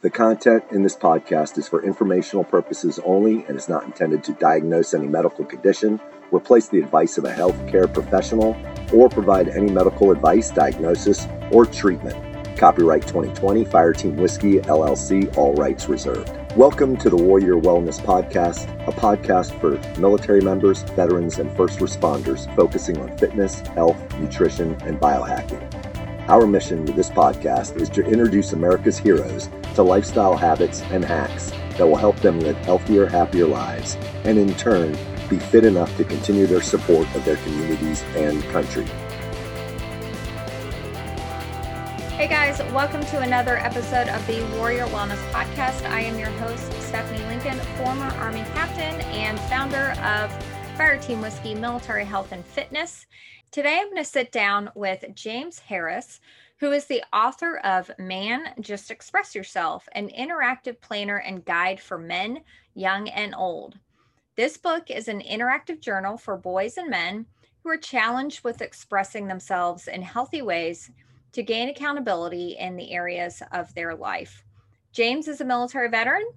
The content in this podcast is for informational purposes only and is not intended to diagnose any medical condition, replace the advice of a healthcare professional, or provide any medical advice, diagnosis, or treatment. Copyright 2020 Fireteam Whiskey LLC, all rights reserved. Welcome to the Warrior Wellness Podcast, a podcast for military members, veterans, and first responders focusing on fitness, health, nutrition, and biohacking. Our mission with this podcast is to introduce America's heroes to lifestyle habits and hacks that will help them live healthier, happier lives, and in turn, be fit enough to continue their support of their communities and country. Hey guys, welcome to another episode of the Warrior Wellness Podcast. I am your host, Stephanie Lincoln, former Army captain and founder of Fireteam Whiskey Military Health and Fitness. Today, I'm going to sit down with James Harris, who is the author of Man, Just Express Yourself, an interactive planner and guide for men, young and old. This book is an interactive journal for boys and men who are challenged with expressing themselves in healthy ways to gain accountability in the areas of their life. James is a military veteran.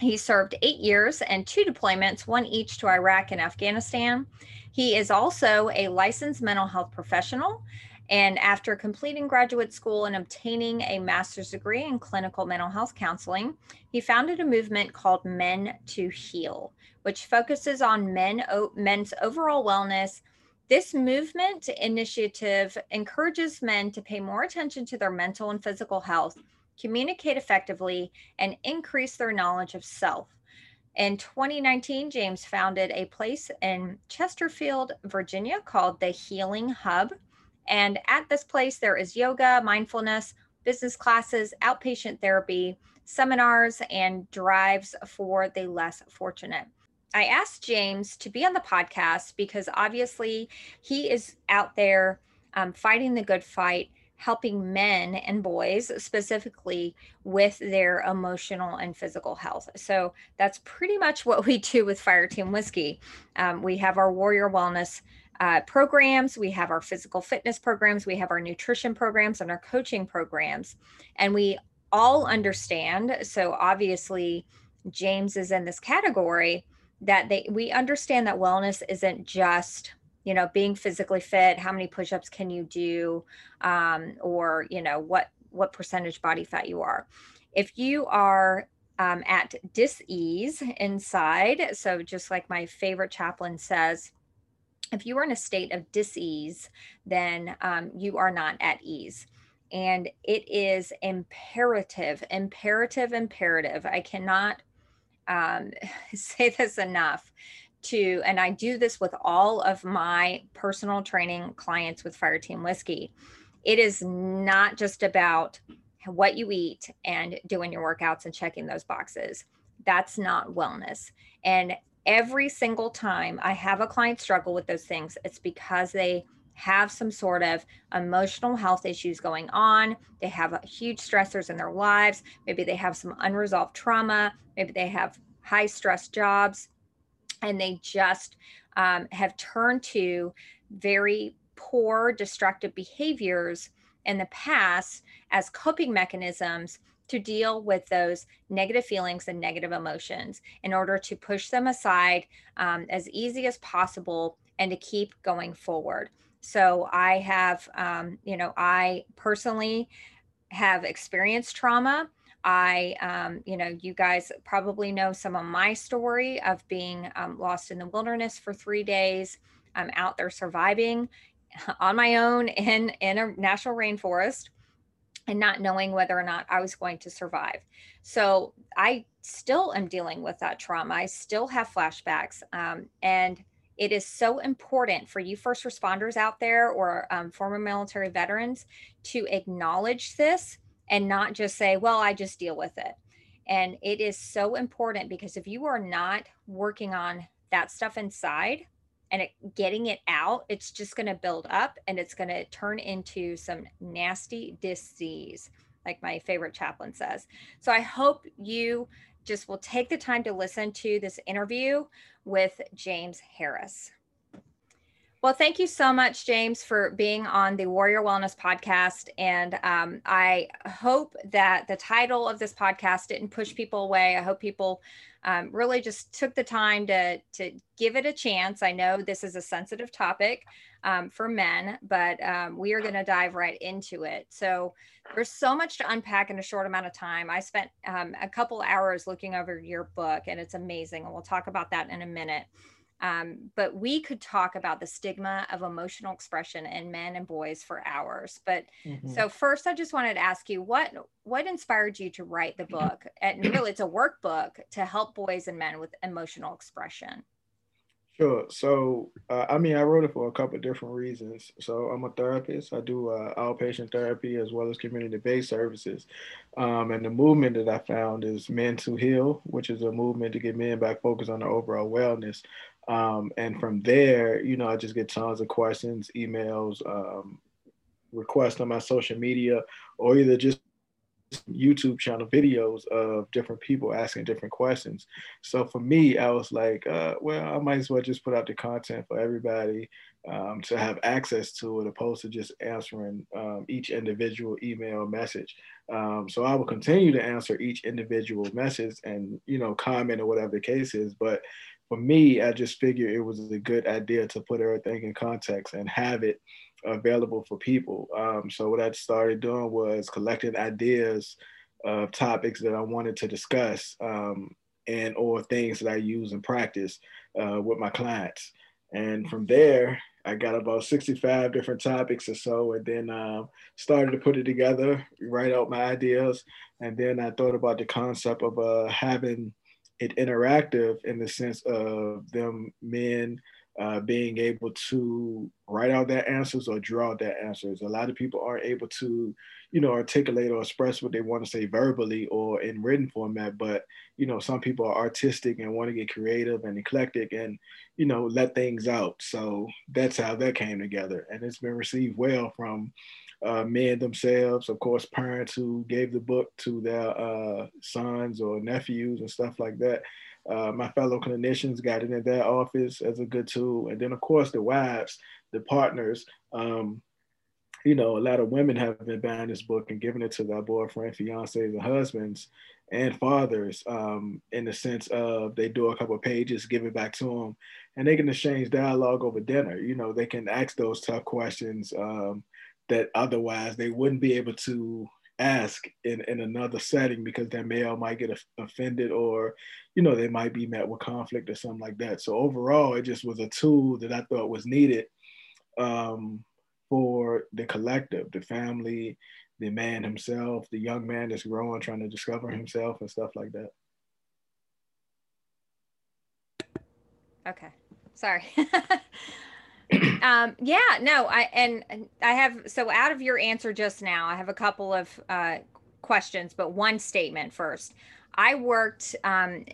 He served eight years and two deployments, one each to Iraq and Afghanistan. He is also a licensed mental health professional. And after completing graduate school and obtaining a master's degree in clinical mental health counseling, he founded a movement called Men to Heal, which focuses on men, men's overall wellness. This movement initiative encourages men to pay more attention to their mental and physical health, communicate effectively, and increase their knowledge of self. In 2019, James founded a place in Chesterfield, Virginia called the Healing Hub. And at this place, there is yoga, mindfulness, business classes, outpatient therapy, seminars, and drives for the less fortunate. I asked James to be on the podcast because obviously he is out there um, fighting the good fight helping men and boys specifically with their emotional and physical health. So that's pretty much what we do with Fireteam Whiskey. Um, we have our Warrior Wellness uh, programs, we have our physical fitness programs, we have our nutrition programs, and our coaching programs. And we all understand. So obviously, James is in this category that they we understand that wellness isn't just you know being physically fit how many push-ups can you do um, or you know what what percentage body fat you are. If you are um, at dis-ease inside so just like my favorite chaplain says if you are in a state of dis-ease then um, you are not at ease. And it is imperative imperative imperative. I cannot um, say this enough to, and I do this with all of my personal training clients with Fireteam Whiskey. It is not just about what you eat and doing your workouts and checking those boxes. That's not wellness. And every single time I have a client struggle with those things, it's because they have some sort of emotional health issues going on. They have huge stressors in their lives. Maybe they have some unresolved trauma. Maybe they have high stress jobs and they just um, have turned to very poor destructive behaviors in the past as coping mechanisms to deal with those negative feelings and negative emotions in order to push them aside um, as easy as possible and to keep going forward. So I have, um, you know, I personally have experienced trauma I, um, you know, you guys probably know some of my story of being um, lost in the wilderness for three days. I'm out there surviving on my own in in a national rainforest and not knowing whether or not I was going to survive. So I still am dealing with that trauma. I still have flashbacks, um, and it is so important for you first responders out there or um, former military veterans to acknowledge this and not just say, well, I just deal with it. And it is so important because if you are not working on that stuff inside and it, getting it out, it's just going to build up and it's going to turn into some nasty disease, like my favorite chaplain says. So I hope you just will take the time to listen to this interview with James Harris. Well, thank you so much, James, for being on the Warrior Wellness podcast. And um, I hope that the title of this podcast didn't push people away. I hope people um, really just took the time to to give it a chance. I know this is a sensitive topic um, for men, but um, we are going to dive right into it. So there's so much to unpack in a short amount of time. I spent um, a couple hours looking over your book, and it's amazing. And we'll talk about that in a minute. Um, but we could talk about the stigma of emotional expression in men and boys for hours. But mm-hmm. so first, I just wanted to ask you what what inspired you to write the book? And really, it's a workbook to help boys and men with emotional expression. Sure. So, uh, I mean, I wrote it for a couple of different reasons. So, I'm a therapist. I do uh, outpatient therapy as well as community-based services. Um, and the movement that I found is Men to Heal, which is a movement to get men back focused on their overall wellness. Um, and from there, you know, I just get tons of questions, emails, um, requests on my social media, or either just YouTube channel videos of different people asking different questions. So for me, I was like, uh, well, I might as well just put out the content for everybody um, to have access to it, opposed to just answering um, each individual email message. Um, so I will continue to answer each individual message and you know comment or whatever the case is, but for me, I just figured it was a good idea to put everything in context and have it available for people. Um, so what I started doing was collecting ideas of topics that I wanted to discuss um, and or things that I use in practice uh, with my clients. And from there, I got about 65 different topics or so, and then um, started to put it together, write out my ideas, and then I thought about the concept of uh, having it interactive in the sense of them men uh, being able to write out their answers or draw out their answers. A lot of people aren't able to, you know, articulate or express what they want to say verbally or in written format. But you know, some people are artistic and want to get creative and eclectic and you know let things out. So that's how that came together, and it's been received well from uh, men themselves, of course, parents who gave the book to their uh, sons or nephews and stuff like that. Uh, my fellow clinicians got it in their office as a good tool. And then, of course, the wives, the partners. Um, you know, a lot of women have been buying this book and giving it to their boyfriend, fiancés, and husbands and fathers um, in the sense of they do a couple pages, give it back to them, and they can exchange dialogue over dinner. You know, they can ask those tough questions. Um, that otherwise they wouldn't be able to ask in, in another setting because their male might get offended or you know they might be met with conflict or something like that. So overall it just was a tool that i thought was needed um, for the collective the family the man himself the young man that's growing trying to discover himself and stuff like that. Okay. Sorry um, yeah, no, I and I have so out of your answer just now, I have a couple of uh, questions, but one statement first. I worked. Um,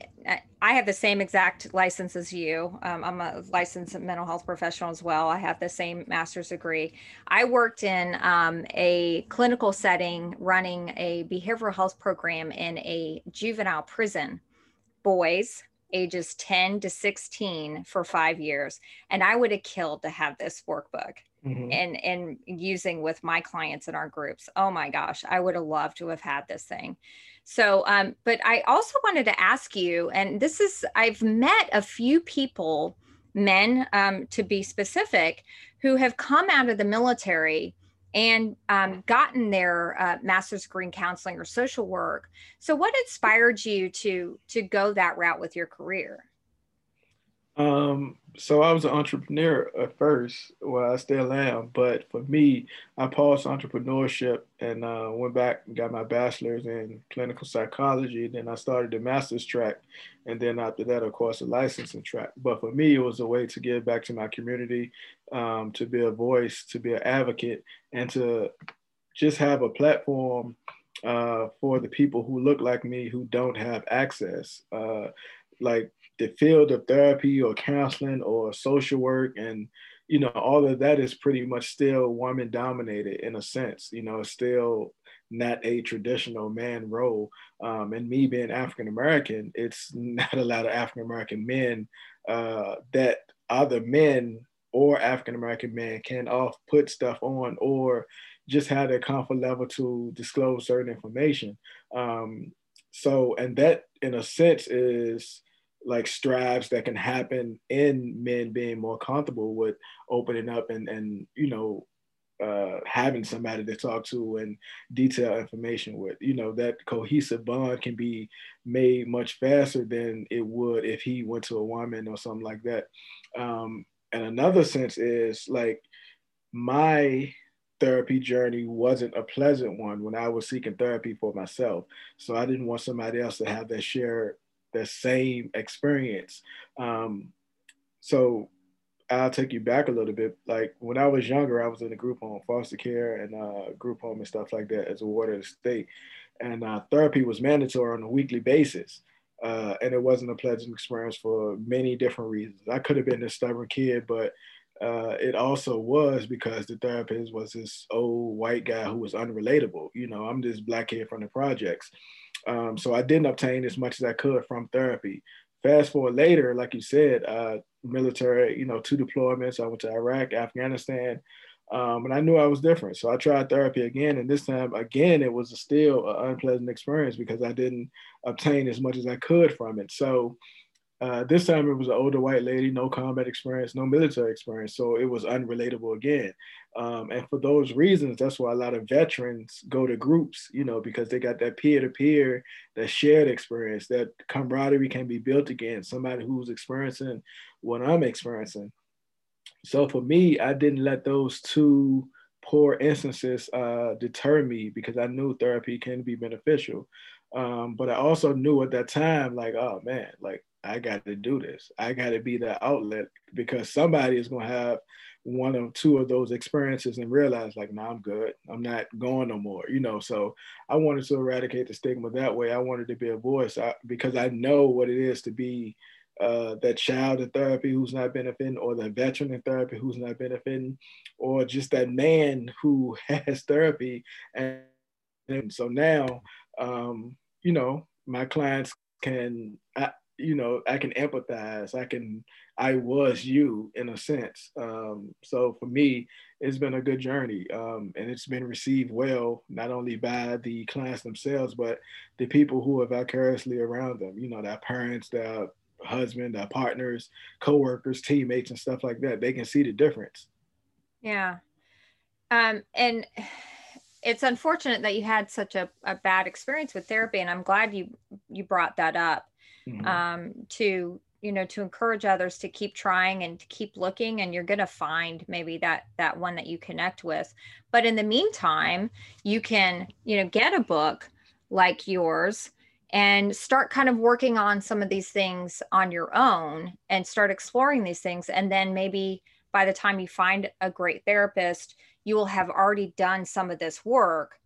I have the same exact license as you. Um, I'm a licensed mental health professional as well. I have the same master's degree. I worked in um, a clinical setting, running a behavioral health program in a juvenile prison. Boys, ages 10 to 16 for five years. And I would have killed to have this workbook mm-hmm. and, and using with my clients in our groups. Oh my gosh, I would have loved to have had this thing. So, um, but I also wanted to ask you, and this is, I've met a few people, men um, to be specific, who have come out of the military and um, gotten their uh, master's degree in counseling or social work. So, what inspired you to to go that route with your career? Um, so I was an entrepreneur at first. Well, I still am, but for me, I paused entrepreneurship and uh, went back and got my bachelor's in clinical psychology. Then I started the master's track, and then after that, of course, the licensing track. But for me, it was a way to give back to my community, um, to be a voice, to be an advocate, and to just have a platform uh, for the people who look like me who don't have access. Uh, like the field of therapy or counseling or social work and you know all of that is pretty much still woman dominated in a sense you know still not a traditional man role um, and me being african american it's not a lot of african american men uh, that other men or African American men can off put stuff on or just have their comfort level to disclose certain information. Um, so, and that in a sense is like strives that can happen in men being more comfortable with opening up and, and you know, uh, having somebody to talk to and detail information with. You know, that cohesive bond can be made much faster than it would if he went to a woman or something like that. Um, and another sense is like my therapy journey wasn't a pleasant one when I was seeking therapy for myself. So I didn't want somebody else to have that share that same experience. Um, so I'll take you back a little bit. Like when I was younger, I was in a group home, foster care, and uh, group home and stuff like that as a ward of the state. And uh, therapy was mandatory on a weekly basis. Uh, and it wasn't a pleasant experience for many different reasons. I could have been a stubborn kid, but uh, it also was because the therapist was this old white guy who was unrelatable. You know, I'm this black kid from the projects. Um, so I didn't obtain as much as I could from therapy. Fast forward later, like you said, uh, military, you know, two deployments. I went to Iraq, Afghanistan, um, and I knew I was different. So I tried therapy again, and this time again, it was still an unpleasant experience because I didn't obtain as much as I could from it. So uh, this time it was an older white lady, no combat experience, no military experience, so it was unrelatable again. Um, and for those reasons, that's why a lot of veterans go to groups, you know, because they got that peer to peer, that shared experience, that camaraderie can be built again. Somebody who's experiencing what I'm experiencing. So for me, I didn't let those two poor instances uh, deter me because I knew therapy can be beneficial. Um, but I also knew at that time, like, oh man, like I got to do this. I got to be the outlet because somebody is going to have one or two of those experiences and realize, like, no, nah, I'm good. I'm not going no more, you know. So I wanted to eradicate the stigma that way. I wanted to be a voice I, because I know what it is to be uh, that child in therapy who's not benefiting, or the veteran in therapy who's not benefiting, or just that man who has therapy. And, and so now, um, you know, my clients can, I, you know, I can empathize. I can, I was you in a sense. Um, so for me, it's been a good journey, um, and it's been received well, not only by the clients themselves, but the people who are vicariously around them. You know, their parents, their husband, their partners, coworkers, teammates, and stuff like that. They can see the difference. Yeah, um, and it's unfortunate that you had such a, a bad experience with therapy, and I'm glad you you brought that up mm-hmm. um, to you know to encourage others to keep trying and to keep looking and you're going to find maybe that that one that you connect with but in the meantime you can you know get a book like yours and start kind of working on some of these things on your own and start exploring these things and then maybe by the time you find a great therapist you will have already done some of this work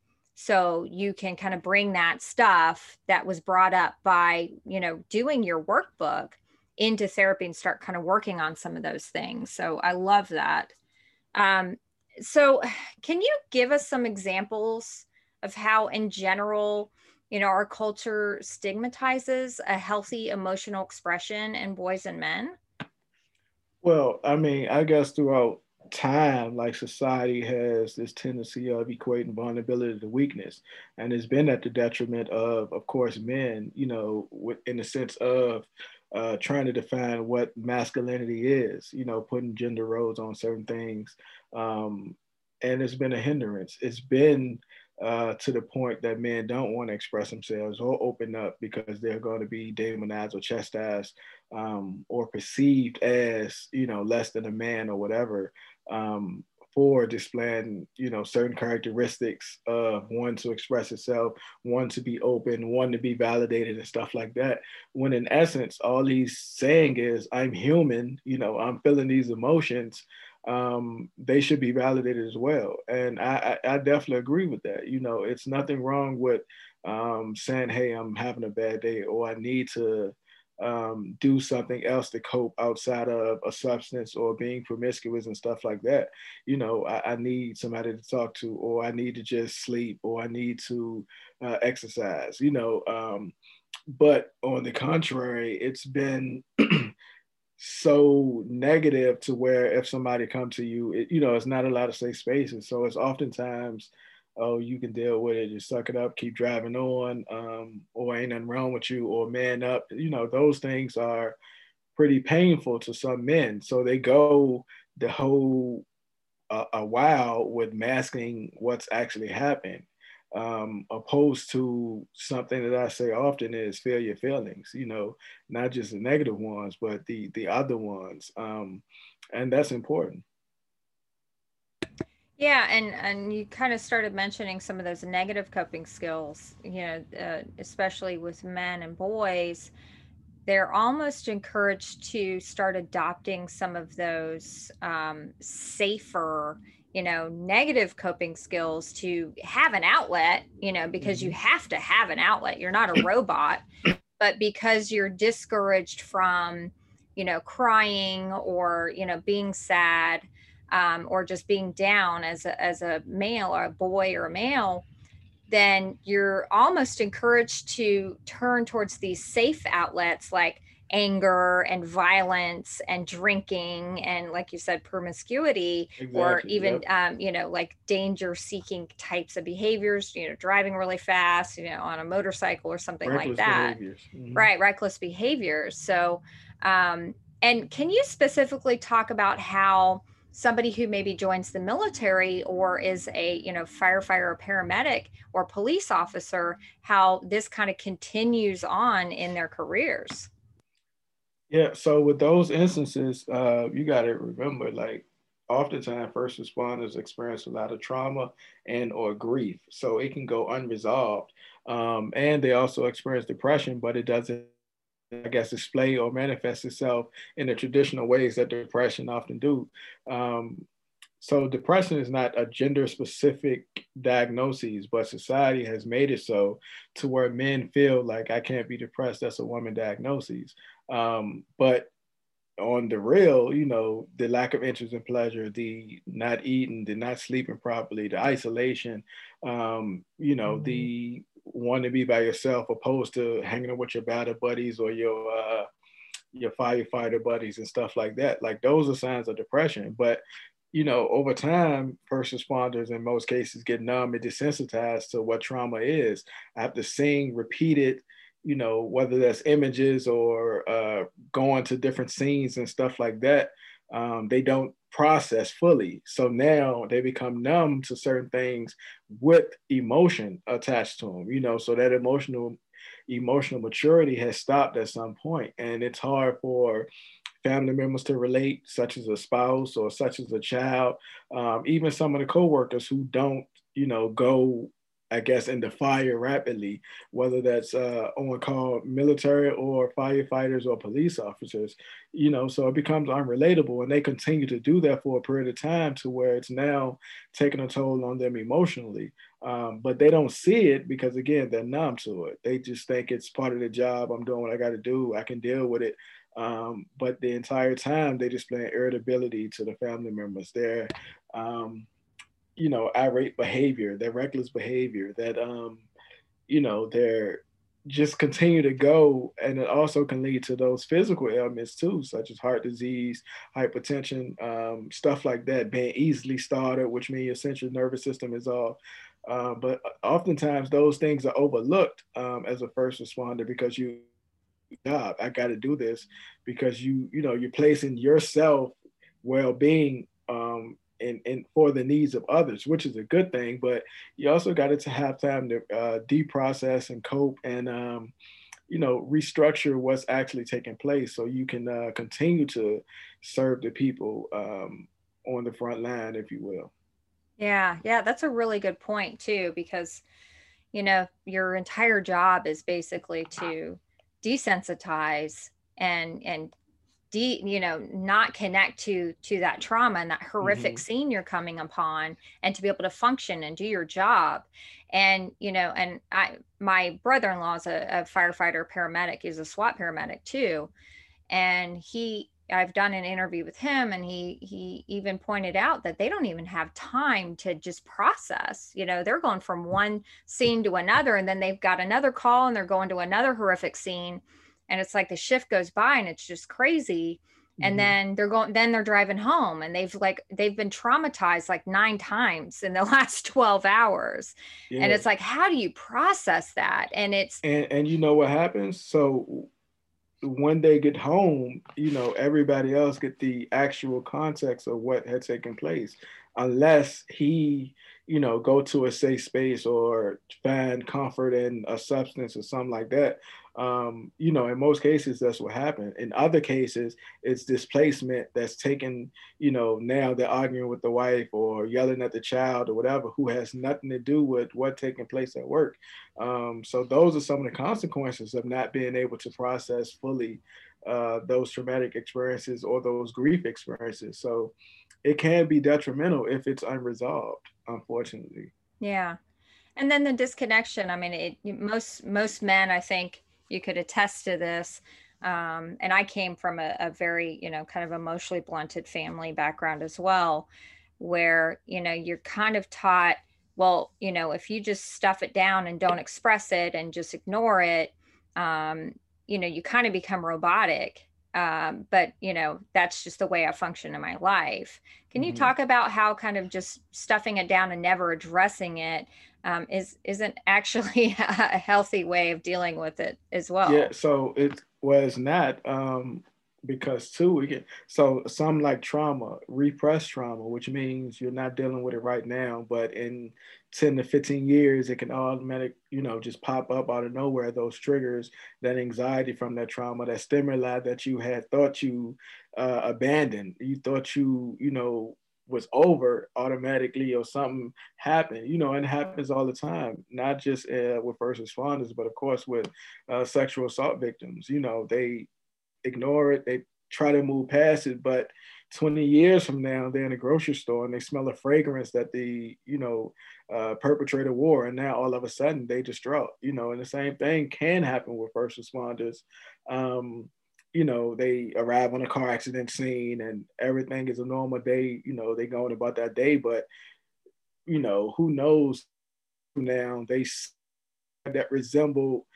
so you can kind of bring that stuff that was brought up by you know doing your workbook into therapy and start kind of working on some of those things. So i love that. Um, so can you give us some examples of how in general you know our culture stigmatizes a healthy emotional expression in boys and men? Well i mean i guess throughout time, like society has this tendency of equating vulnerability to weakness, and it's been at the detriment of, of course, men. You know, in the sense of uh, trying to define what masculinity is. You know, putting gender roles on certain things, um, and it's been a hindrance. It's been uh, to the point that men don't want to express themselves or open up because they're going to be demonized or chastised um, or perceived as you know less than a man or whatever um, for displaying, you know, certain characteristics of one to express itself, one to be open, one to be validated and stuff like that. When in essence, all he's saying is, I'm human, you know, I'm feeling these emotions. Um, they should be validated as well. And I, I, I definitely agree with that. You know, it's nothing wrong with um, saying, hey, I'm having a bad day or I need to um, do something else to cope outside of a substance or being promiscuous and stuff like that. You know, I, I need somebody to talk to, or I need to just sleep, or I need to uh, exercise, you know. Um, but on the contrary, it's been so negative to where if somebody come to you, it, you know, it's not a lot of safe spaces. So it's oftentimes, oh, you can deal with it, just suck it up, keep driving on, um, or ain't nothing wrong with you, or man up. You know, those things are pretty painful to some men. So they go the whole uh, a while with masking what's actually happened um, opposed to something that I say often is feel your feelings, you know, not just the negative ones, but the the other ones, um, and that's important. Yeah, and and you kind of started mentioning some of those negative coping skills, you know, uh, especially with men and boys. They're almost encouraged to start adopting some of those um, safer you know negative coping skills to have an outlet you know because you mm-hmm. have to have an outlet you're not a robot but because you're discouraged from you know crying or you know being sad um, or just being down as a, as a male or a boy or a male then you're almost encouraged to turn towards these safe outlets like anger and violence and drinking and like you said promiscuity exactly, or even yep. um, you know like danger seeking types of behaviors you know driving really fast you know on a motorcycle or something reckless like that mm-hmm. right reckless behaviors so um, and can you specifically talk about how somebody who maybe joins the military or is a you know firefighter or paramedic or police officer how this kind of continues on in their careers. Yeah, so with those instances, uh, you got to remember, like, oftentimes first responders experience a lot of trauma and or grief, so it can go unresolved, um, and they also experience depression, but it doesn't, I guess, display or manifest itself in the traditional ways that depression often do. Um, so depression is not a gender specific diagnosis, but society has made it so to where men feel like I can't be depressed. That's a woman diagnosis. Um, but on the real, you know, the lack of interest and pleasure, the not eating, the not sleeping properly, the isolation, um, you know, mm-hmm. the wanting to be by yourself opposed to hanging out with your battle buddies or your uh, your firefighter buddies and stuff like that. Like those are signs of depression. But you know, over time, first responders in most cases get numb and desensitized to what trauma is. After seeing repeated you know, whether that's images or uh, going to different scenes and stuff like that, um, they don't process fully. So now they become numb to certain things with emotion attached to them, you know, so that emotional emotional maturity has stopped at some point and it's hard for family members to relate such as a spouse or such as a child um, even some of the co-workers who don't you know go I guess, in the fire rapidly, whether that's uh, on call military or firefighters or police officers, you know, so it becomes unrelatable and they continue to do that for a period of time to where it's now taking a toll on them emotionally. Um, but they don't see it because, again, they're numb to it. They just think it's part of the job. I'm doing what I got to do. I can deal with it. Um, but the entire time they display irritability to the family members. They're, um, you know, irate behavior, their reckless behavior, that um, you know, they're just continue to go and it also can lead to those physical ailments too such as heart disease hypertension um, stuff like that being easily started which means your central nervous system is off uh, but oftentimes those things are overlooked um, as a first responder because you job i got to do this because you you know you're placing yourself well-being um, and, and for the needs of others, which is a good thing. But you also got to have time to uh, deprocess and cope and, um, you know, restructure what's actually taking place so you can uh, continue to serve the people um, on the front line, if you will. Yeah, yeah, that's a really good point too, because, you know, your entire job is basically to desensitize and and de- you know not connect to to that trauma and that horrific mm-hmm. scene you're coming upon and to be able to function and do your job and you know and i my brother-in-law is a, a firefighter paramedic he's a swat paramedic too and he I've done an interview with him and he he even pointed out that they don't even have time to just process. You know, they're going from one scene to another and then they've got another call and they're going to another horrific scene and it's like the shift goes by and it's just crazy. And mm-hmm. then they're going then they're driving home and they've like they've been traumatized like nine times in the last 12 hours. Yeah. and it's like how do you process that? And it's and, and you know what happens? So when they get home you know everybody else get the actual context of what had taken place unless he you know go to a safe space or find comfort in a substance or something like that um, you know, in most cases, that's what happened. In other cases, it's displacement that's taken, you know, now they're arguing with the wife or yelling at the child or whatever, who has nothing to do with what taking place at work. Um, so those are some of the consequences of not being able to process fully uh, those traumatic experiences or those grief experiences. So it can be detrimental if it's unresolved, unfortunately. Yeah. And then the disconnection. I mean, it, most most men, I think, you could attest to this. Um, and I came from a, a very, you know, kind of emotionally blunted family background as well, where, you know, you're kind of taught, well, you know, if you just stuff it down and don't express it and just ignore it, um, you know, you kind of become robotic. Um, but you know, that's just the way I function in my life. Can you mm-hmm. talk about how kind of just stuffing it down and never addressing it um, is isn't actually a healthy way of dealing with it as well. Yeah, so it was not um, because too we get so some like trauma, repressed trauma, which means you're not dealing with it right now, but in 10 to 15 years, it can automatic, you know, just pop up out of nowhere. Those triggers, that anxiety from that trauma, that stimuli that you had thought you uh, abandoned, you thought you, you know, was over automatically or something happened, you know, and it happens all the time, not just uh, with first responders, but of course with uh, sexual assault victims. You know, they ignore it, they try to move past it, but 20 years from now, they're in a grocery store and they smell a fragrance that the, you know, uh, perpetrator wore, and now all of a sudden they distraught, you know, and the same thing can happen with first responders. Um, you know, they arrive on a car accident scene and everything is a normal day, you know, they going about that day, but you know, who knows now they that resemble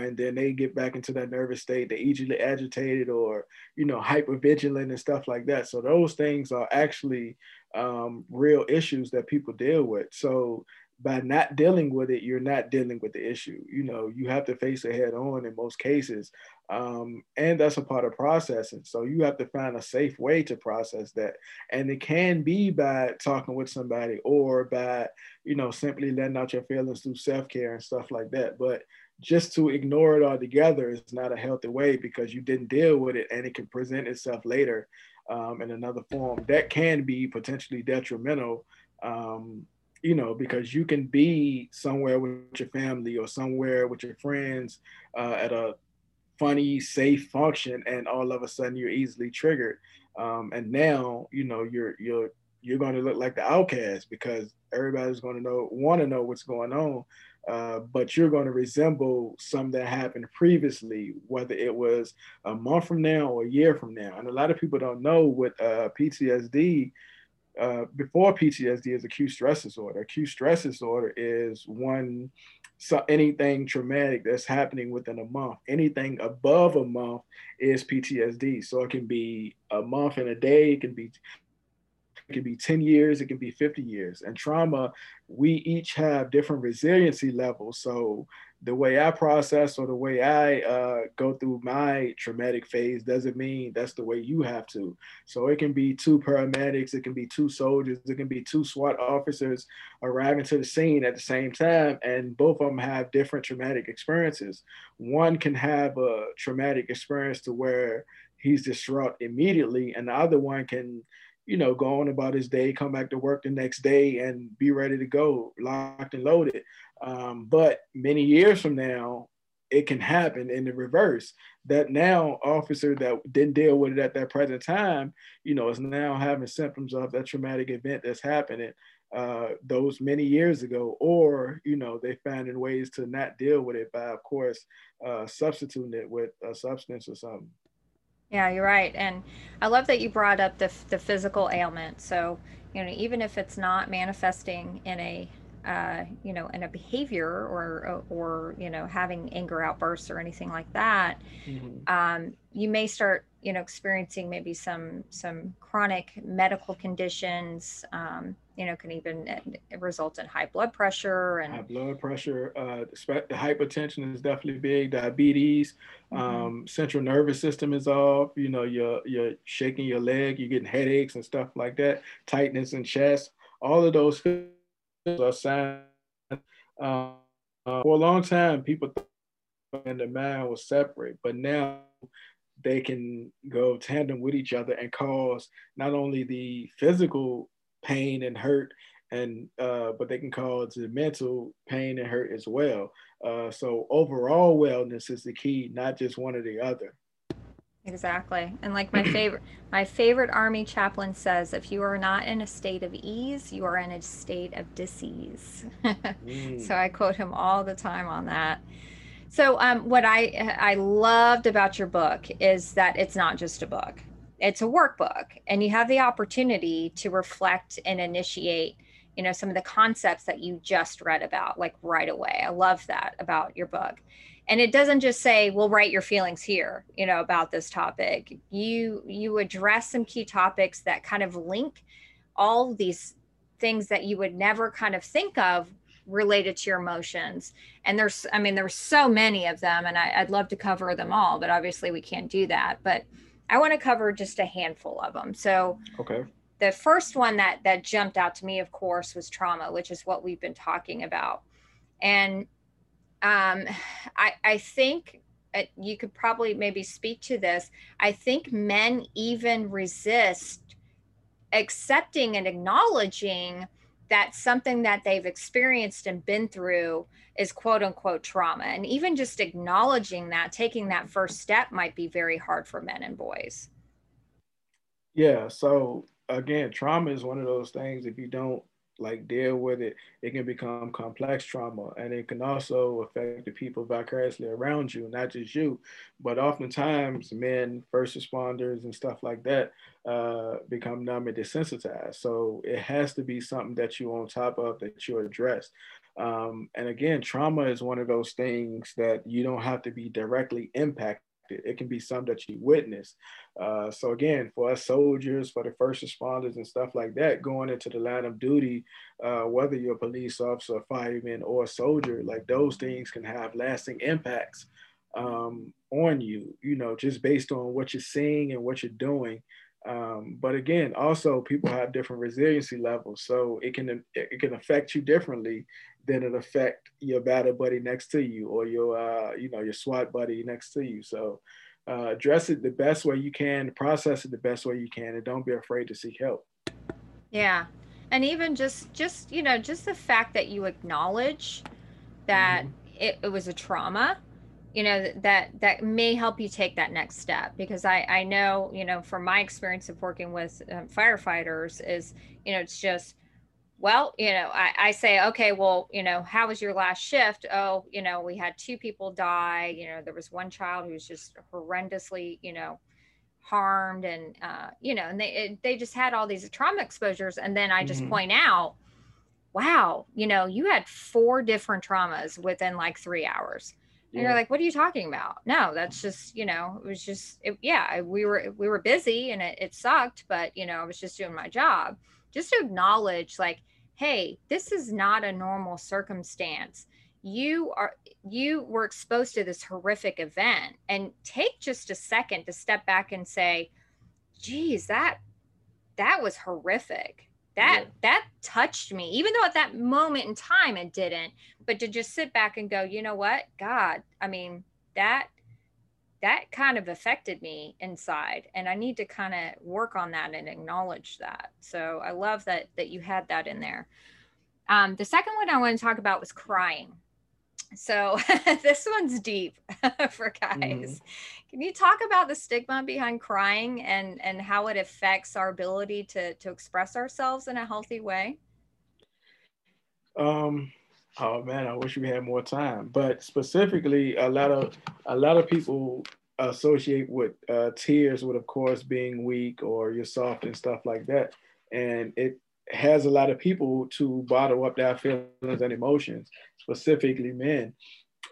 and then they get back into that nervous state, they easily agitated or, you know, hyper vigilant and stuff like that. So those things are actually um, real issues that people deal with. So by not dealing with it, you're not dealing with the issue. You know, you have to face it head on in most cases. Um, and that's a part of processing. So you have to find a safe way to process that. And it can be by talking with somebody or by, you know, simply letting out your feelings through self care and stuff like that. But just to ignore it altogether is not a healthy way because you didn't deal with it and it can present itself later um, in another form that can be potentially detrimental um, you know, because you can be somewhere with your family or somewhere with your friends uh, at a funny, safe function, and all of a sudden you're easily triggered. Um, and now, you know, you're you're you're going to look like the outcast because everybody's going to know want to know what's going on. Uh, but you're going to resemble some that happened previously, whether it was a month from now or a year from now. And a lot of people don't know what uh, PTSD uh, before PTSD is acute stress disorder. Acute stress disorder is one so anything traumatic that's happening within a month. Anything above a month is PTSD. So it can be a month and a day. It can be it can be 10 years, it can be 50 years. And trauma, we each have different resiliency levels. So the way I process or the way I uh, go through my traumatic phase doesn't mean that's the way you have to. So it can be two paramedics, it can be two soldiers, it can be two SWAT officers arriving to the scene at the same time, and both of them have different traumatic experiences. One can have a traumatic experience to where he's distraught immediately, and the other one can you know, go on about his day, come back to work the next day and be ready to go, locked and loaded. Um, but many years from now, it can happen in the reverse that now officer that didn't deal with it at that present time, you know, is now having symptoms of that traumatic event that's happening uh, those many years ago, or, you know, they finding ways to not deal with it by, of course, uh, substituting it with a substance or something. Yeah, you're right. And I love that you brought up the, the physical ailment. So, you know, even if it's not manifesting in a uh, you know, in a behavior or, or, you know, having anger outbursts or anything like that, mm-hmm. um, you may start, you know, experiencing maybe some, some chronic medical conditions, um, you know, can even uh, result in high blood pressure and high blood pressure. Uh, hypertension is definitely big. Diabetes, mm-hmm. um, central nervous system is off. You know, you're you're shaking your leg, you're getting headaches and stuff like that. Tightness in chest. All of those are signs. Uh, uh, for a long time, people thought and the mind was separate, but now they can go tandem with each other and cause not only the physical pain and hurt and uh, but they can cause the mental pain and hurt as well. Uh, so overall wellness is the key, not just one or the other. Exactly. And like my favorite my favorite army chaplain says, if you are not in a state of ease, you are in a state of disease. mm. So I quote him all the time on that. So um, what I I loved about your book is that it's not just a book it's a workbook and you have the opportunity to reflect and initiate you know some of the concepts that you just read about like right away. I love that about your book. And it doesn't just say well write your feelings here you know about this topic. You you address some key topics that kind of link all these things that you would never kind of think of related to your emotions. And there's i mean there's so many of them and I, i'd love to cover them all but obviously we can't do that. But I want to cover just a handful of them. So, okay. The first one that that jumped out to me, of course, was trauma, which is what we've been talking about, and um, I I think uh, you could probably maybe speak to this. I think men even resist accepting and acknowledging that something that they've experienced and been through is quote unquote trauma. And even just acknowledging that, taking that first step might be very hard for men and boys. Yeah. So again, trauma is one of those things, if you don't like deal with it, it can become complex trauma and it can also affect the people vicariously around you, not just you, but oftentimes men, first responders and stuff like that uh, become numb and desensitized. So it has to be something that you're on top of that you address. Um, and again, trauma is one of those things that you don't have to be directly impacted. It can be something that you witness. Uh, so again, for us soldiers, for the first responders and stuff like that, going into the line of duty, uh, whether you're a police officer, fireman, or a soldier, like those things can have lasting impacts um, on you. You know, just based on what you're seeing and what you're doing. Um, but again, also people have different resiliency levels, so it can it can affect you differently than it affect your battle buddy next to you or your uh, you know your SWAT buddy next to you. So uh, address it the best way you can, process it the best way you can, and don't be afraid to seek help. Yeah, and even just just you know just the fact that you acknowledge that mm-hmm. it, it was a trauma you know that that may help you take that next step because i i know you know from my experience of working with um, firefighters is you know it's just well you know I, I say okay well you know how was your last shift? Oh you know we had two people die you know there was one child who was just horrendously you know harmed and uh, you know and they it, they just had all these trauma exposures. And then i just mm-hmm. point out wow you know you had four different traumas within like three hours. And you're like what are you talking about? No that's just you know it was just it, yeah we were we were busy and it, it sucked but you know i was just doing my job. Just to acknowledge like hey this is not a normal circumstance. You are you were exposed to this horrific event. And take just a second to step back and say geez that that was horrific. That yeah. that touched me even though at that moment in time it didn't. But to just sit back and go you know what? God i mean that that kind of affected me inside and i need to kind of work on that and acknowledge that so i love that that you had that in there um, the second one i want to talk about was crying so this one's deep for guys. Mm-hmm. Can you talk about the stigma behind crying and and how it affects our ability to to express ourselves in a healthy way? Um oh man, I wish we had more time. But specifically a lot of a lot of people associate with uh, tears with of course being weak or you're soft and stuff like that. And it has a lot of people to bottle up their feelings and emotions, specifically men.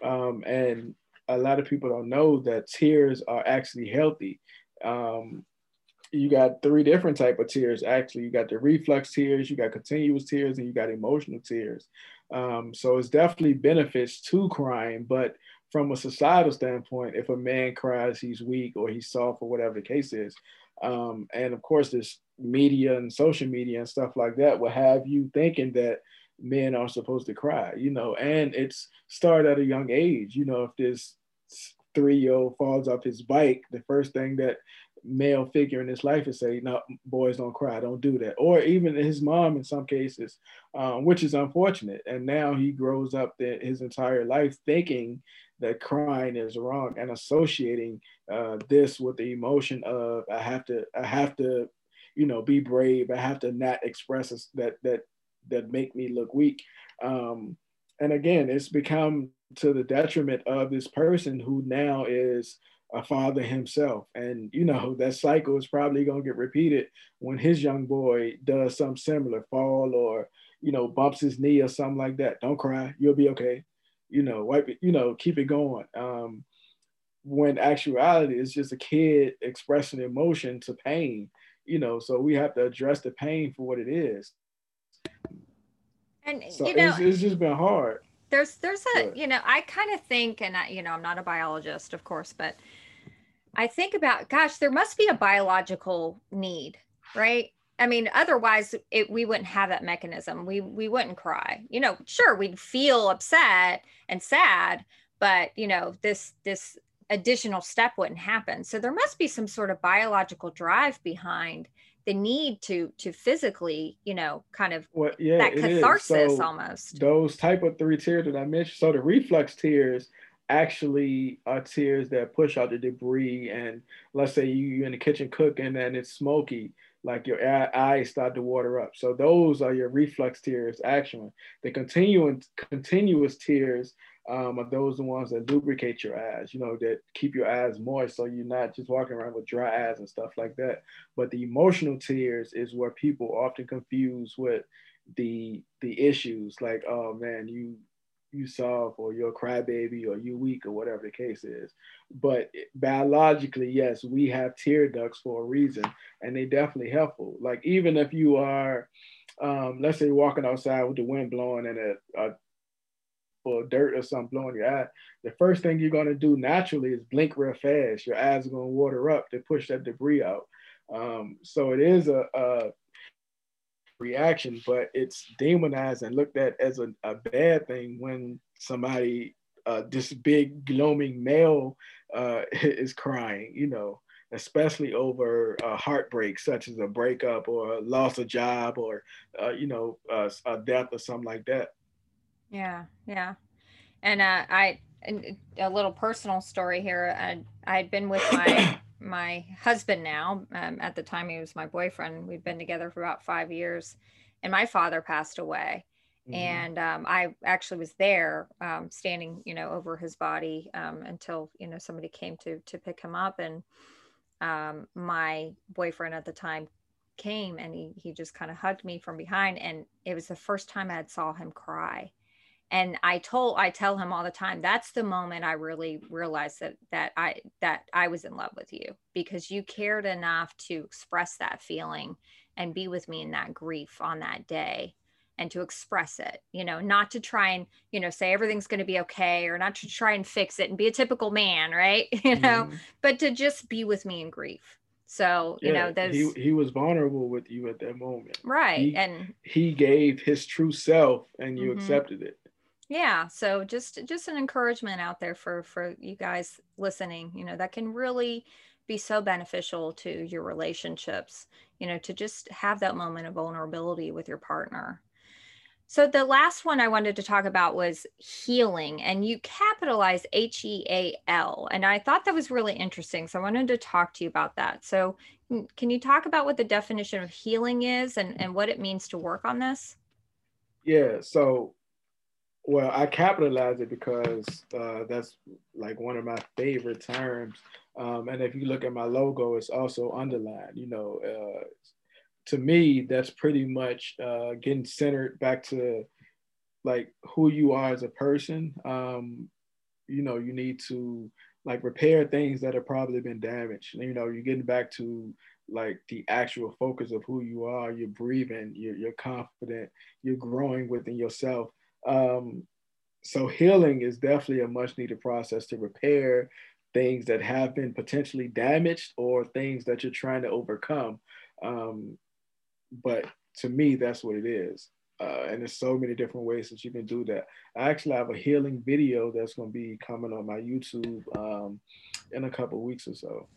Um, and a lot of people don't know that tears are actually healthy. Um, you got three different type of tears actually you got the reflex tears you got continuous tears and you got emotional tears um, so it's definitely benefits to crying but from a societal standpoint if a man cries he's weak or he's soft or whatever the case is um, and of course this media and social media and stuff like that will have you thinking that men are supposed to cry, you know, and it's started at a young age. You know, if this three year old falls off his bike, the first thing that male figure in his life and say, no, boys don't cry, don't do that. Or even his mom in some cases, um, which is unfortunate. And now he grows up the, his entire life thinking that crying is wrong and associating uh, this with the emotion of I have to, I have to, you know, be brave. I have to not express that that that make me look weak. Um, and again, it's become to the detriment of this person who now is a father himself. And you know, that cycle is probably gonna get repeated when his young boy does something similar, fall or you know, bumps his knee or something like that. Don't cry, you'll be okay. You know, wipe it, you know, keep it going. Um, when actuality is just a kid expressing emotion to pain, you know, so we have to address the pain for what it is. And so you know, it's, it's just been hard. There's there's a you know I kind of think, and I, you know I'm not a biologist, of course, but I think about gosh, there must be a biological need, right? I mean, otherwise it, we wouldn't have that mechanism. We we wouldn't cry. You know, sure we'd feel upset and sad, but you know this this additional step wouldn't happen. So there must be some sort of biological drive behind the need to to physically you know kind of well, yeah, that catharsis so almost those type of three tears that i mentioned so the reflex tears actually are tears that push out the debris and let's say you, are in the kitchen cooking and it's smoky like your eyes start to water up. So those are your reflex tears actually. The continuing continuous tears um, are those ones that lubricate your eyes, you know, that keep your eyes moist. So you're not just walking around with dry eyes and stuff like that. But the emotional tears is where people often confuse with the the issues. Like, oh man, you you soft or you're a crybaby or you weak or whatever the case is. But biologically, yes, we have tear ducts for a reason and they definitely helpful. Like even if you are, um, let's say walking outside with the wind blowing and a, a or dirt or something blowing your eye, the first thing you're gonna do naturally is blink real fast. Your eyes are gonna water up to push that debris out. Um, so it is a, a, reaction, but it's demonized and looked at as a, a bad thing when somebody, uh, this big gloaming male, uh, is crying. You know, especially over a heartbreak such as a breakup or a loss of job or uh, you know uh, a death or something like that yeah, yeah. And uh, I, and a little personal story here. I, I'd been with my my husband now. Um, at the time, he was my boyfriend. We'd been together for about five years, and my father passed away. Mm-hmm. And um, I actually was there, um, standing, you know, over his body um, until you know somebody came to to pick him up. And um, my boyfriend at the time came, and he he just kind of hugged me from behind, and it was the first time I had saw him cry and i told i tell him all the time that's the moment i really realized that that i that i was in love with you because you cared enough to express that feeling and be with me in that grief on that day and to express it you know not to try and you know say everything's going to be okay or not to try and fix it and be a typical man right you know mm. but to just be with me in grief so you know those he, he was vulnerable with you at that moment right he, and he gave his true self and you mm-hmm. accepted it yeah so just just an encouragement out there for for you guys listening you know that can really be so beneficial to your relationships you know to just have that moment of vulnerability with your partner. So the last one i wanted to talk about was healing and you capitalize h-e-a-l and i thought that was really interesting so i wanted to talk to you about that. So mm, can you talk about what the definition of healing is and, and what it means to work on this? Yeah so well, I capitalize it because uh, that's like one of my favorite terms. Um, and if you look at my logo, it's also underlined. You know, uh, to me, that's pretty much uh, getting centered back to like who you are as a person. Um, you know, you need to like repair things that have probably been damaged. You know, you're getting back to like the actual focus of who you are. You're breathing. You're, you're confident. You're growing within yourself. Um, so healing is definitely a much needed process to repair things that have been potentially damaged or things that you're trying to overcome. Um, but to me, that's what it is. Uh, and there's so many different ways that you can do that. I actually have a healing video that's going to be coming on my YouTube um, in a couple weeks or so.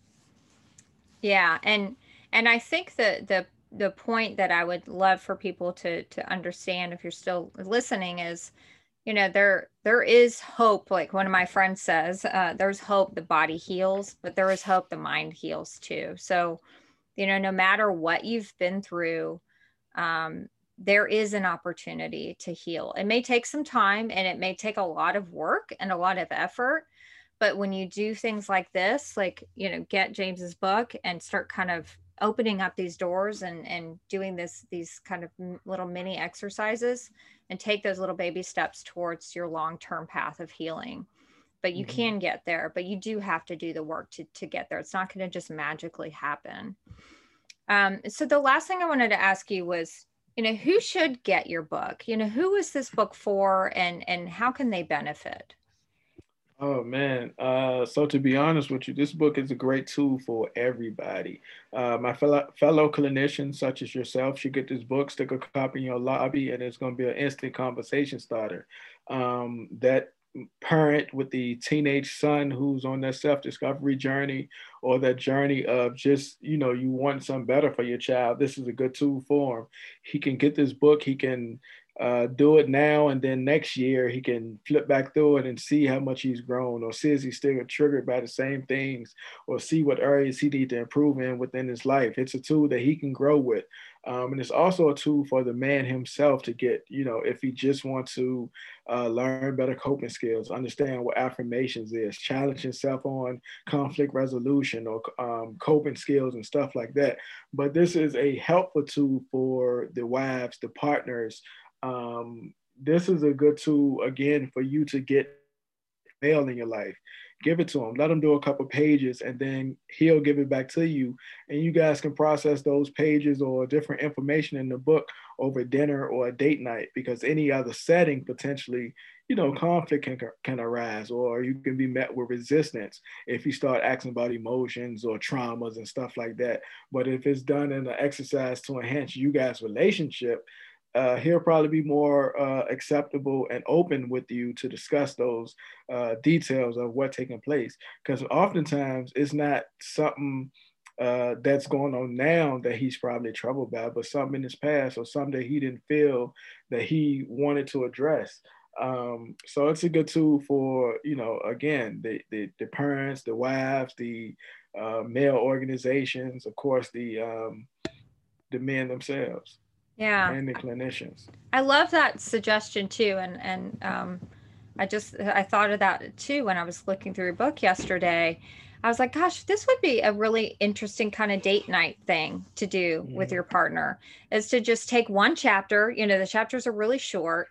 Yeah, and and I think that the the point that I would love for people to to understand if you're still listening is, you know, there there is hope. Like one of my friends says, uh, there's hope the body heals, but there is hope the mind heals too. So, you know, no matter what you've been through, um, there is an opportunity to heal. It may take some time and it may take a lot of work and a lot of effort. But when you do things like this, like, you know, get James's book and start kind of opening up these doors and, and doing this, these kind of little mini exercises and take those little baby steps towards your long-term path of healing. But you mm-hmm. can get there, but you do have to do the work to, to get there. It's not going to just magically happen. Um, so the last thing I wanted to ask you was, you know who should get your book you know who is this book for and and how can they benefit oh man. Uh, so to be honest with you this book is a great tool for everybody. Uh, my fellow fellow clinicians such as yourself should get this book stick a copy in your lobby and it's going to be an instant conversation starter. Um, that parent with the teenage son who's on that self-discovery journey or that journey of just you know you want something better for your child this is a good tool for him he can get this book he can uh, do it now and then next year he can flip back through it and see how much he's grown or see is he still triggered by the same things or see what areas he need to improve in within his life it's a tool that he can grow with um, and it's also a tool for the man himself to get, you know, if he just wants to uh, learn better coping skills, understand what affirmations is, challenge himself on conflict resolution or um, coping skills and stuff like that. But this is a helpful tool for the wives, the partners. Um, this is a good tool, again, for you to get male in your life. Give it to him let him do a couple pages and then he'll give it back to you. And you guys can process those pages or different information in the book over dinner or a date night because any other setting potentially you know conflict can, can arise or you can be met with resistance if you start asking about emotions or traumas and stuff like that. But if it's done in an exercise to enhance you guys relationship uh, he'll probably be more uh, acceptable and open with you to discuss those uh, details of what's taking place. Because oftentimes it's not something uh, that's going on now that he's probably troubled by, but something in his past or something that he didn't feel that he wanted to address. Um, so it's a good tool for you know again the the, the parents, the wives, the uh, male organizations, of course the um, the men themselves yeah. And the clinicians. I love that suggestion too and and um, i just i thought of that too when i was looking through your book yesterday. I was like gosh this would be a really interesting kind of date night thing to do mm-hmm. with your partner is to just take one chapter you know the chapters are really short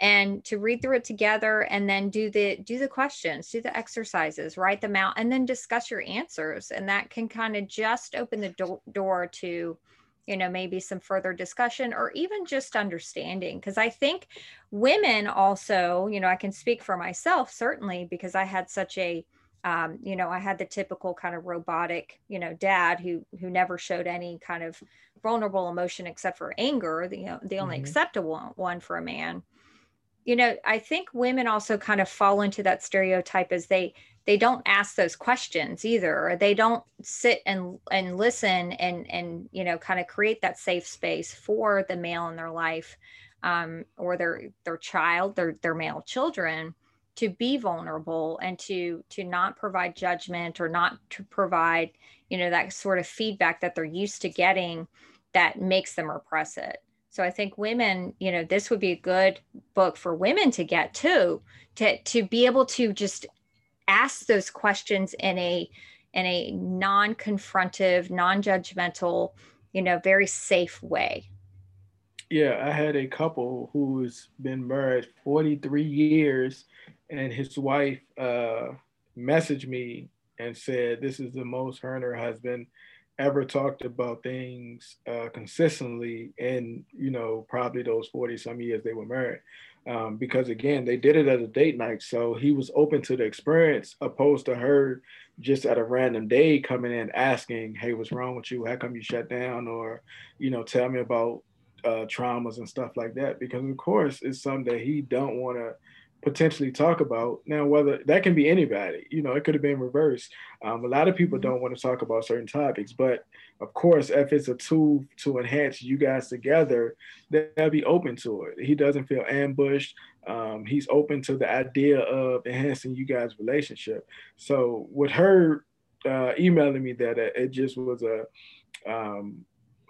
and to read through it together and then do the do the questions do the exercises write them out and then discuss your answers and that can kind of just open the do- door to you know maybe some further discussion or even just understanding because i think women also you know i can speak for myself certainly because i had such a um, you know i had the typical kind of robotic you know dad who who never showed any kind of vulnerable emotion except for anger the, you know, the only mm-hmm. acceptable one for a man you know i think women also kind of fall into that stereotype as they they don't ask those questions either. Or they don't sit and and listen and and you know kind of create that safe space for the male in their life um, or their their child their their male children to be vulnerable and to to not provide judgment or not to provide you know that sort of feedback that they're used to getting that makes them repress it. So i think women you know this would be a good book for women to get too to to be able to just ask those questions in a in a non-confrontive non-judgmental you know, very safe way. Yeah, I had a couple who's been married 43 years, and his wife uh, messaged me and said, This is the most her and her husband ever talked about things uh, consistently in, you know, probably those 40 some years they were married. Um, because again, they did it at a date night. So he was open to the experience opposed to her just at a random day coming in asking, Hey, what's wrong with you? How come you shut down? Or, you know, tell me about uh, traumas and stuff like that. Because of course it's something that he don't want to potentially talk about. Now, whether that can be anybody, you know, it could have been reversed. Um, a lot of people mm-hmm. don't want to talk about certain topics, but of course, if it's a tool to enhance you guys together, they'll be open to it. He doesn't feel ambushed. Um, he's open to the idea of enhancing you guys' relationship. So with her uh, emailing me that, it just was a um,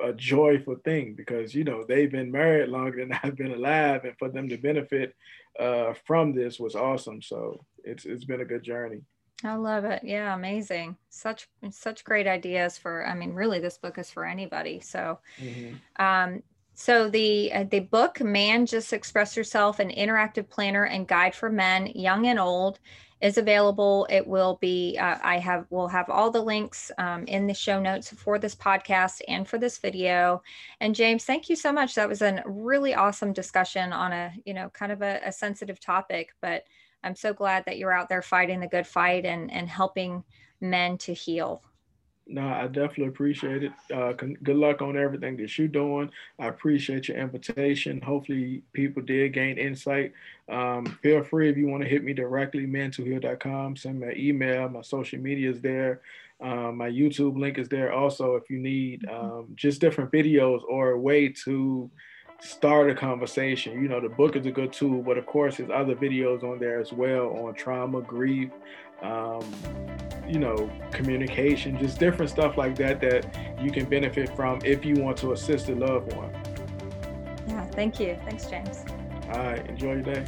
a joyful thing because you know they've been married longer than I've been alive, and for them to benefit uh, from this was awesome. So it's it's been a good journey. I love it. Yeah, amazing. Such such great ideas for. I mean, really, this book is for anybody. So, mm-hmm. um, so the uh, the book "Man Just Express Yourself: An Interactive Planner and Guide for Men, Young and Old." Is available. It will be, uh, I have, will have all the links um, in the show notes for this podcast and for this video. And James, thank you so much. That was a really awesome discussion on a, you know, kind of a, a sensitive topic, but I'm so glad that you're out there fighting the good fight and, and helping men to heal. No, I definitely appreciate it. Uh, con- good luck on everything that you're doing. I appreciate your invitation. Hopefully, people did gain insight. Um, feel free if you want to hit me directly, mentoheal.com. Send me an email. My social media is there. Um, my YouTube link is there also if you need mm-hmm. um, just different videos or a way to start a conversation. You know, the book is a good tool, but of course, there's other videos on there as well on trauma, grief, um, you know, communication, just different stuff like that that you can benefit from if you want to assist a loved one. Yeah, thank you. Thanks, James. All right, enjoy your day.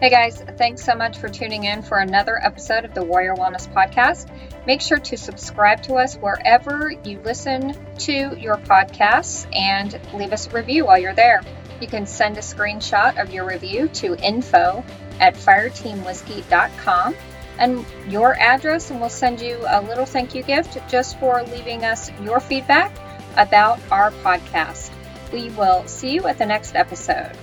Hey guys, thanks so much for tuning in for another episode of the Warrior Wellness Podcast. Make sure to subscribe to us wherever you listen to your podcasts and leave us a review while you're there. You can send a screenshot of your review to info at fireteamwhiskey.com and your address, and we'll send you a little thank you gift just for leaving us your feedback about our podcast. We will see you at the next episode.